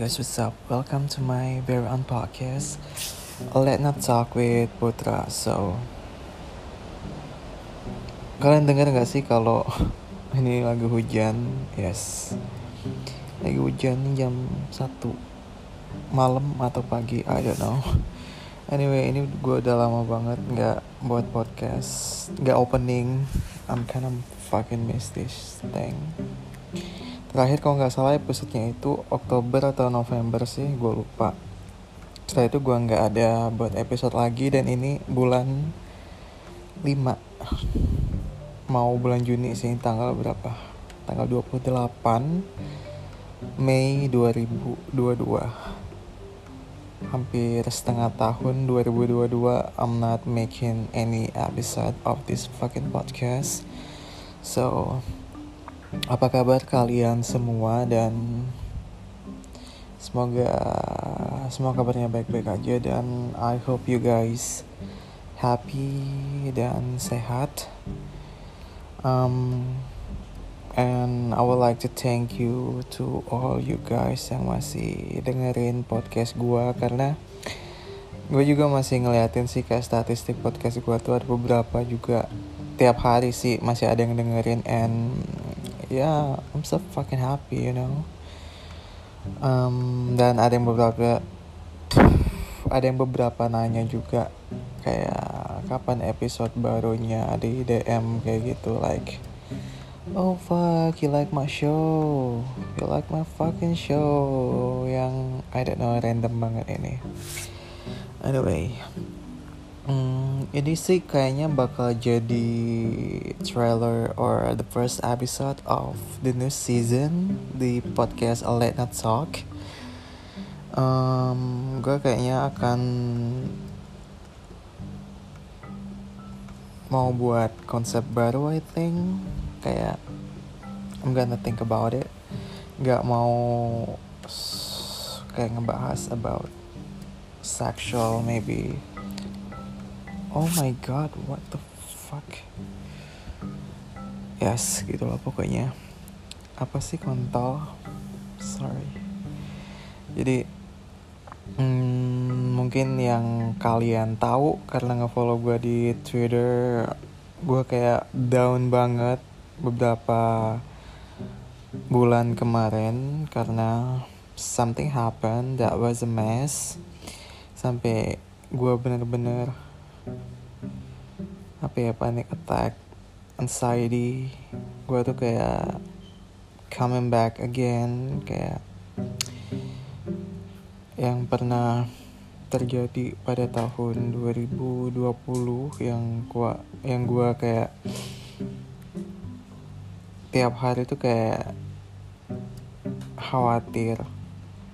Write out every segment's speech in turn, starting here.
guys, what's up? Welcome to my very own podcast, Let Not Talk with Putra. So, kalian dengar nggak sih kalau ini lagi hujan? Yes, lagi hujan jam 1 malam atau pagi, I don't know. Anyway, ini gue udah lama banget nggak buat podcast, nggak opening. I'm kind of fucking miss this thing terakhir kalau nggak salah episodenya itu Oktober atau November sih gue lupa. Setelah itu gue nggak ada buat episode lagi dan ini bulan 5 mau bulan Juni sih tanggal berapa? Tanggal 28 Mei 2022 hampir setengah tahun 2022 I'm not making any episode of this fucking podcast. So apa kabar kalian semua? Dan semoga semua kabarnya baik-baik aja. Dan I hope you guys happy dan sehat. Um, and I would like to thank you to all you guys yang masih dengerin podcast gue karena gue juga masih ngeliatin sih kayak statistik podcast gue tuh ada beberapa juga. Tiap hari sih masih ada yang dengerin. And yeah I'm so fucking happy you know. Um, dan ada yang beberapa ada yang beberapa nanya juga kayak kapan episode barunya di DM kayak gitu like oh fuck you like my show. You like my fucking show yang I don't know random banget ini. Anyway Hmm, ini sih kayaknya bakal jadi trailer or the first episode of the new season di podcast A Late Night Talk. Um, gue kayaknya akan mau buat konsep baru, I think. Kayak I'm gonna think about it. Gak mau kayak ngebahas about sexual maybe oh my god what the fuck? Yes gitulah pokoknya. Apa sih kontol? Sorry. Jadi hmm, mungkin yang kalian tahu karena ngefollow gue di twitter gue kayak down banget beberapa bulan kemarin karena something happened that was a mess. Sampai gue bener-bener apa ya panic attack anxiety. Gue tuh kayak coming back again kayak yang pernah terjadi pada tahun 2020 yang gua yang gua kayak tiap hari tuh kayak khawatir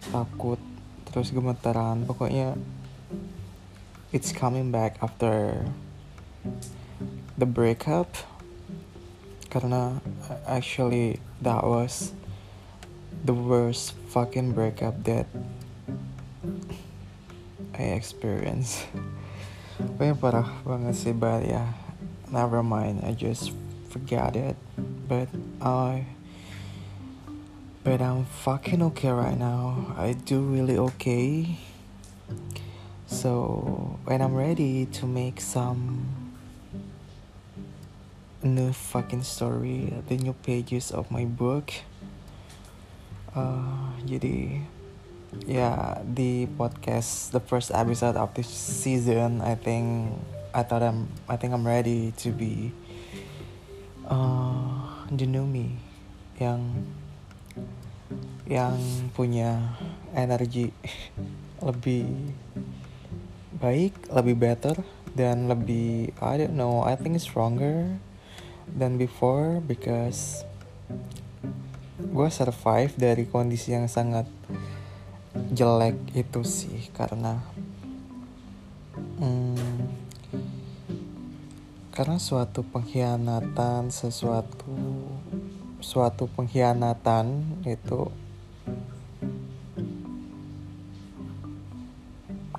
takut terus gemetaran pokoknya it's coming back after the breakup karena actually that was the worst fucking breakup that I experienced. Pokoknya parah banget sih, but yeah, never mind. I just forgot it. But I, but I'm fucking okay right now. I do really okay. So when I'm ready to make some new fucking story, the new pages of my book. Uh, jadi ya di podcast the first episode of this season, I think I thought I'm I think I'm ready to be uh, the new me yang yang punya energi lebih baik, lebih better dan lebih I don't know, I think stronger than before because gue survive dari kondisi yang sangat jelek itu sih karena hmm, karena suatu pengkhianatan sesuatu suatu pengkhianatan itu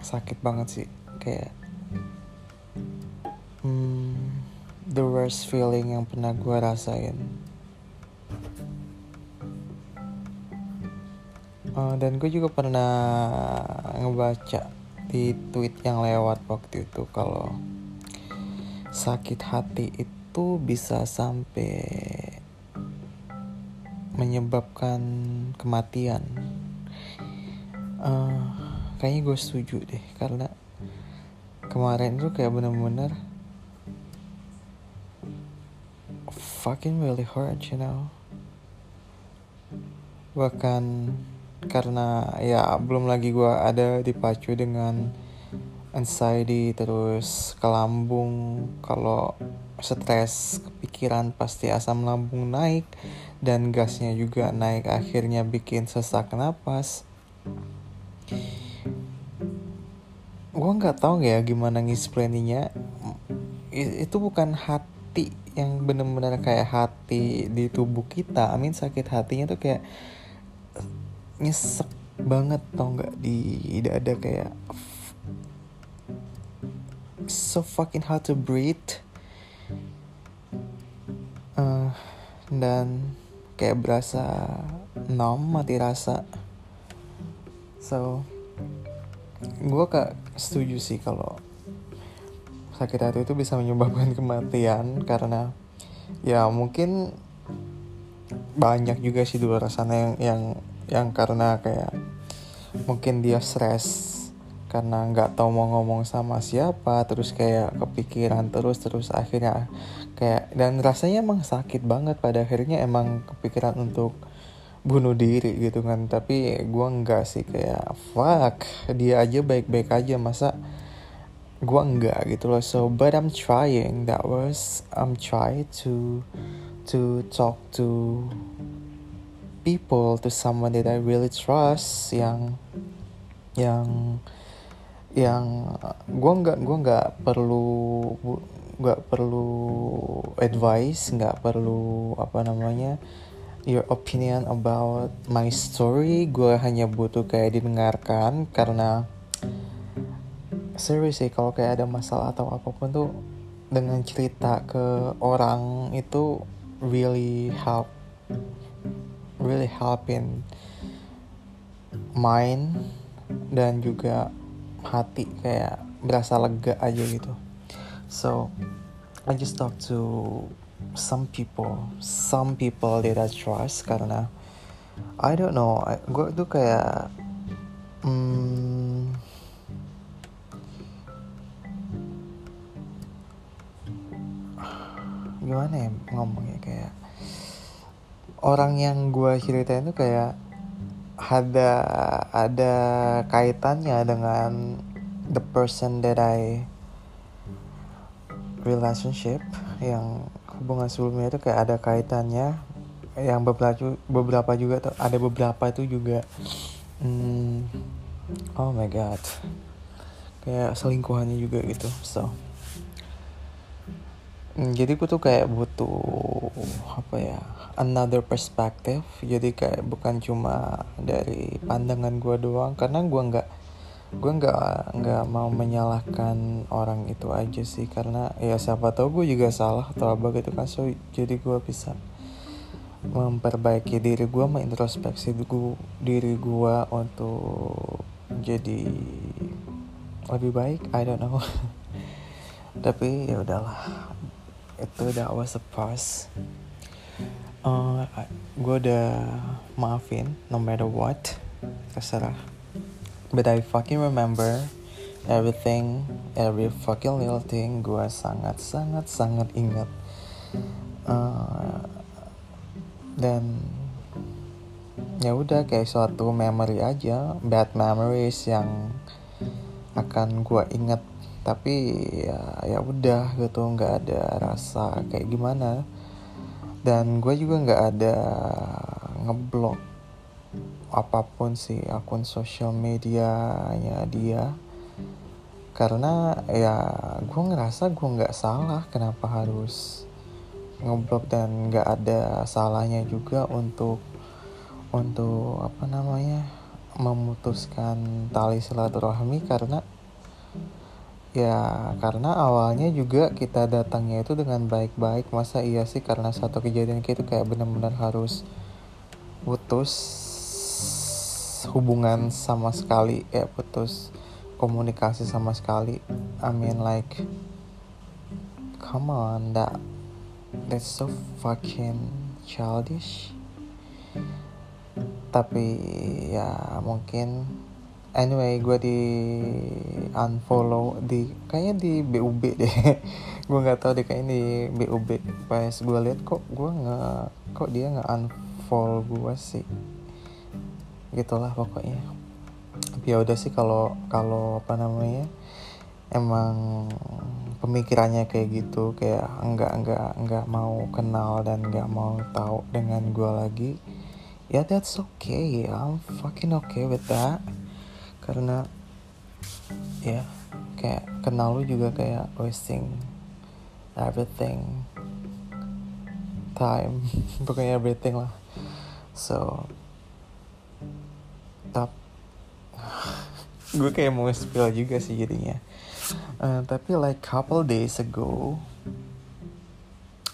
sakit banget sih kayak hmm, the worst feeling yang pernah gue rasain. Uh, dan gue juga pernah ngebaca di tweet yang lewat waktu itu kalau sakit hati itu bisa sampai menyebabkan kematian. Uh, kayaknya gue setuju deh karena kemarin itu kayak bener-bener fucking really hurt you know. Bahkan karena ya belum lagi gue ada dipacu dengan anxiety terus ke lambung. Kalau stres kepikiran pasti asam lambung naik dan gasnya juga naik akhirnya bikin sesak napas gue nggak tahu ya gimana ngisplaininnya. Itu bukan hati yang bener-bener kayak hati di tubuh kita. Amin sakit hatinya tuh kayak nyesek banget tau nggak? Di ada kayak so fucking hard to breathe. Uh, dan kayak berasa numb mati rasa. So gue kak setuju sih kalau sakit hati itu bisa menyebabkan kematian karena ya mungkin banyak juga sih di luar sana yang yang yang karena kayak mungkin dia stres karena nggak tahu mau ngomong sama siapa terus kayak kepikiran terus terus akhirnya kayak dan rasanya emang sakit banget pada akhirnya emang kepikiran untuk bunuh diri gitu kan. Tapi gue nggak sih kayak fuck dia aja baik-baik aja masa gue nggak gitu loh. So but I'm trying. That was I'm trying to to talk to people to someone that I really trust yang yang yang gue nggak gue nggak perlu nggak perlu advice nggak perlu apa namanya your opinion about my story. Gue hanya butuh kayak didengarkan karena serius sih kalau kayak ada masalah atau apa pun tuh dengan cerita ke orang itu really help really helping mind dan juga hati kayak berasa lega aja gitu. So I just talk to some people some people that I trust karena I don't know gue tuh kayak hmm, gimana ya ngomongnya kayak orang yang gue ceritain tuh kayak ada ada kaitannya dengan the person that I relationship yang hubungan sebelumnya itu kayak ada kaitannya. Yang beberapa beberapa juga tuh ada beberapa itu juga hmm, oh my god. Kayak selingkuhannya juga gitu so. Hmm, jadi gue tuh kayak butuh apa ya another perspective. Jadi kayak bukan cuma dari pandangan gue doang karena gue nggak gue nggak nggak mau menyalahkan orang itu aja sih karena ya siapa tahu gue juga salah atau apa gitu kan. So jadi gue bisa memperbaiki diri gue mengintrospeksi diri gue untuk jadi lebih baik I don't know. Tapi ya udahlah itu that was a past. Uh, gue udah maafin no matter what terserah but I fucking remember everything every fucking little thing gue sangat sangat sangat ingat. Uh, dan ya udah kayak suatu memory aja bad memories yang akan gue inget tapi ya ya udah gitu nggak ada rasa kayak gimana. Dan gue juga nggak ada ngeblok apa pun sih akun sosial medianya dia. Karena ya gue ngerasa gue nggak salah kenapa harus ngeblok dan nggak ada salahnya juga untuk untuk apa namanya memutuskan tali silaturahmi karena Ya karena awalnya juga kita datangnya itu dengan baik-baik. Masa iya sih karena satu kejadian itu kayak benar-benar harus putus hubungan sama sekali ya putus komunikasi sama sekali. I mean like come on that that's so fucking childish. Tapi ya mungkin anyway gue di unfollow di kayaknya di BUB deh. Gue nggak tahu deh kayaknya di BUB pas gue lihat kok gue nggak kok dia nggak unfollow gue sih gitulah pokoknya. Tapi ya udah sih kalau kalau apa namanya emang pemikirannya kayak gitu kayak enggak enggak enggak mau kenal dan enggak mau tahu dengan gue lagi ya yeah, that's okay. I'm fucking okay with that. Karena ya kayak kenal lu juga kayak wasting everything time. Pokoknya everything lah. So tap. Gue kayak mau spill juga sih jadinya. Uh, tapi like couple days ago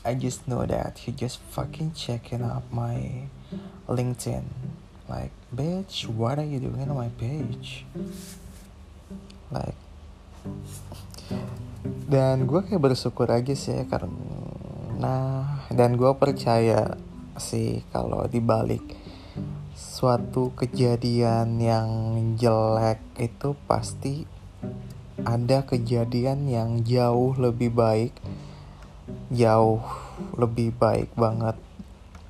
I just know that he just fucking checking up my LinkedIn. Like bitch what are you doing on my page? Like dan gue kayak bersyukur aja sih ya, karena dan gue percaya sih kalau dibalik suatu kejadian yang jelek itu pasti ada kejadian yang jauh lebih baik jauh lebih baik banget.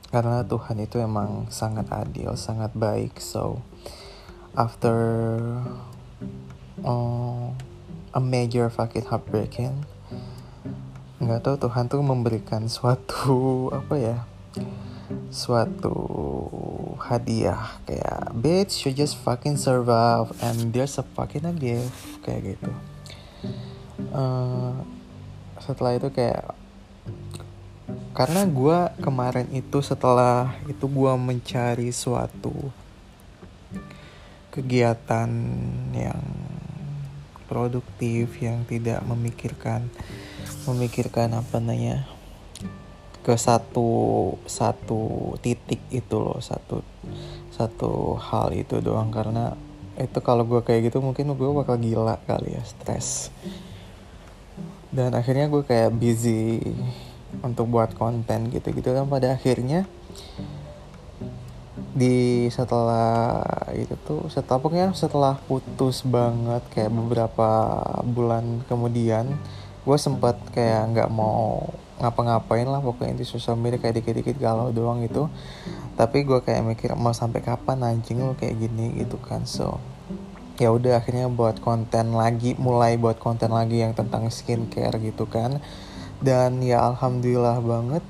Karena Tuhan itu emang sangat adil sangat baik. So after uh, a major fucking heartbreaking nggak tahu Tuhan tuh memberikan suatu apa ya suatu hadiah kayak bitch you just fucking survive and there's a fucking a gift kayak gitu. Uh, setelah itu kayak karena gue kemarin itu setelah itu gue mencari suatu kegiatan yang produktif yang tidak memikirkan memikirkan apa namanya ke satu satu titik itu loh satu satu hal itu doang. Karena itu kalau gue kayak gitu mungkin gue bakal gila kali ya stres. Dan akhirnya gue kayak busy untuk buat konten gitu-gitu kan. Pada akhirnya di setelah itu tuh setelah setelah putus banget kayak beberapa bulan kemudian gue sempat kayak nggak mau ngapa-ngapain lah pokoknya di sosial media kayak dikit-dikit galau doang gitu. Tapi gue kayak mikir mau sampai kapan anjing lo kayak gini? gitu kan. So ya udah akhirnya buat konten lagi mulai buat konten lagi yang tentang skincare gitu kan. Dan ya alhamdulillah banget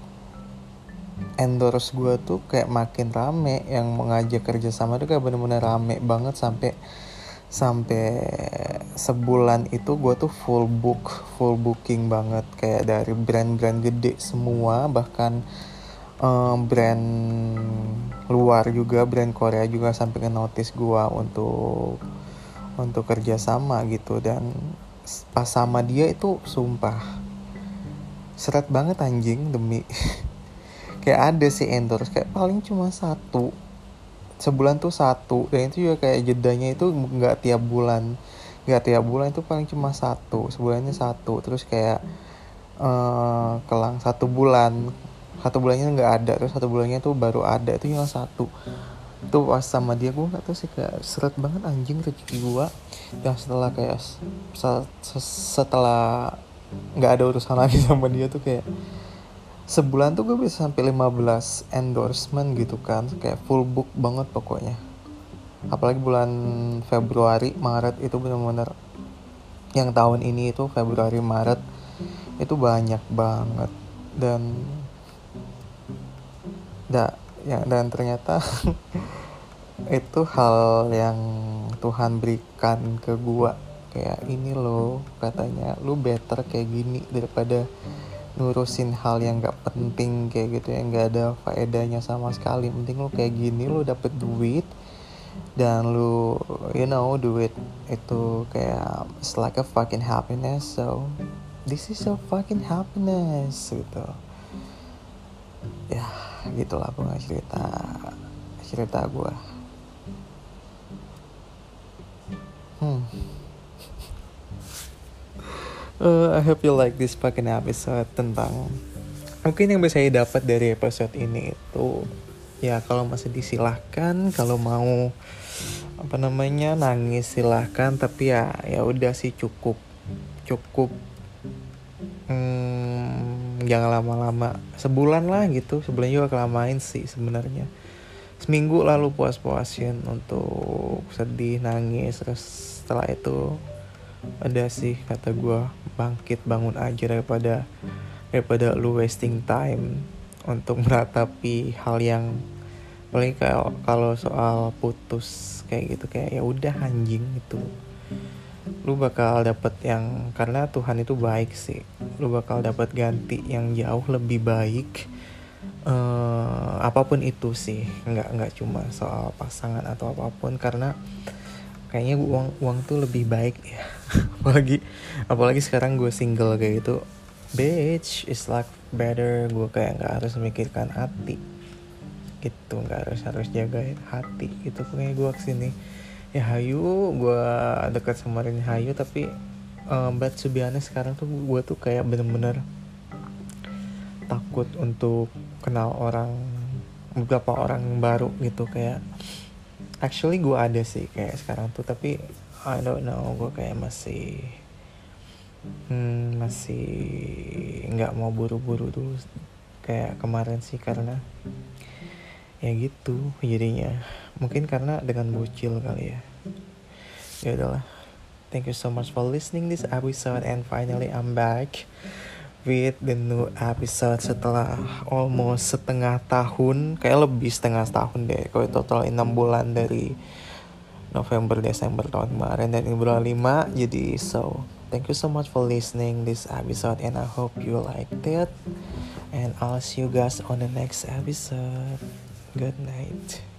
endorse gue tuh kayak makin rame. Yang mengajak kerja sama tuh kayak bener-bener rame banget sampai sampai sebulan itu gue tuh full book full booking banget. Kayak dari brand-brand gede semua bahkan um, brand luar juga brand Korea juga sampai ke notice gue untuk untuk kerja sama gitu. Dan pas sama dia itu sumpah seret banget anjing demi. Kayak ada sih endorse kayak paling cuma satu sebulan tuh satu. Dan itu juga kayak jedanya itu nggak tiap bulan. Nggak tiap bulan itu paling cuma satu. Sebulannya satu. Terus kayak uh, kelang satu bulan. Satu bulannya nggak ada. Terus satu bulannya tuh baru ada. Itu cuma satu. Itu pas sama dia gue nggak tahu sih kayak seret banget anjing rezeki gue dan setelah kayak setelah nggak ada urusan lagi sama dia tuh kayak sebulan tuh gue bisa sampai 15 endorsement gitu kan. Kayak full book banget pokoknya. Apalagi bulan Februari Maret itu benar-benar yang tahun ini itu Februari Maret itu banyak banget. Dan da, ya, dan ternyata itu hal yang Tuhan berikan ke gua. Kayak ini loh katanya lu better kayak gini daripada nurusin hal yang gak penting kayak gitu yang gak ada faedahnya sama sekali. Penting lu kayak gini lu dapet duit dan lu you know duit itu kayak it's like a fucking happiness. So this is a fucking happiness gitu. Ya gitulah pokoknya cerita cerita gue uh, I hope you like this fucking episode tentang mungkin yang bisa saya dapat dari episode ini itu. Ya kalau masih disilahkan kalau mau apa namanya nangis silahkan tapi ya ya udah sih cukup. Cukup hmm, jangan lama-lama. Sebulan lah gitu sebulan juga kelamain sih sebenarnya. Seminggu lalu puas-puasin untuk sedih nangis terus setelah itu ada sih kata gue bangkit bangun aja daripada daripada lu wasting time untuk meratapi hal yang paling kayak kalau soal putus kayak gitu kayak ya udah anjing itu. Lu bakal dapet yang karena Tuhan itu baik sih. Lu bakal dapet ganti yang jauh lebih baik uh, apa pun itu sih. Nggak nggak cuma soal pasangan atau apa pun karena kayaknya uang uang tuh lebih baik ya. Apalagi apalagi sekarang gue single kayak gitu. Bitch is like better. Gue kayak nggak harus memikirkan hati. Gitu nggak harus harus jaga hati. Gitu kayak gue ke sini. Ya Hayu gue dekat sama Rin Hayu tapi um, but to sekarang tuh gue tuh kayak bener-bener takut untuk kenal orang beberapa orang baru gitu. Kayak actually gue ada sih kayak sekarang tuh tapi I don't know gue kayak masih hmm, masih nggak mau buru-buru dulu kayak kemarin sih karena ya gitu jadinya. Mungkin karena dengan bocil kali ya. Ya udahlah. Thank you so much for listening this episode and finally I'm back with the new episode setelah almost setengah tahun kayak lebih setengah tahun deh kalau total 6 bulan dari November Desember tahun kemarin dan ini bulan 5 jadi so Thank you so much for listening this episode and I hope you liked it. And I'll see you guys on the next episode. Good night.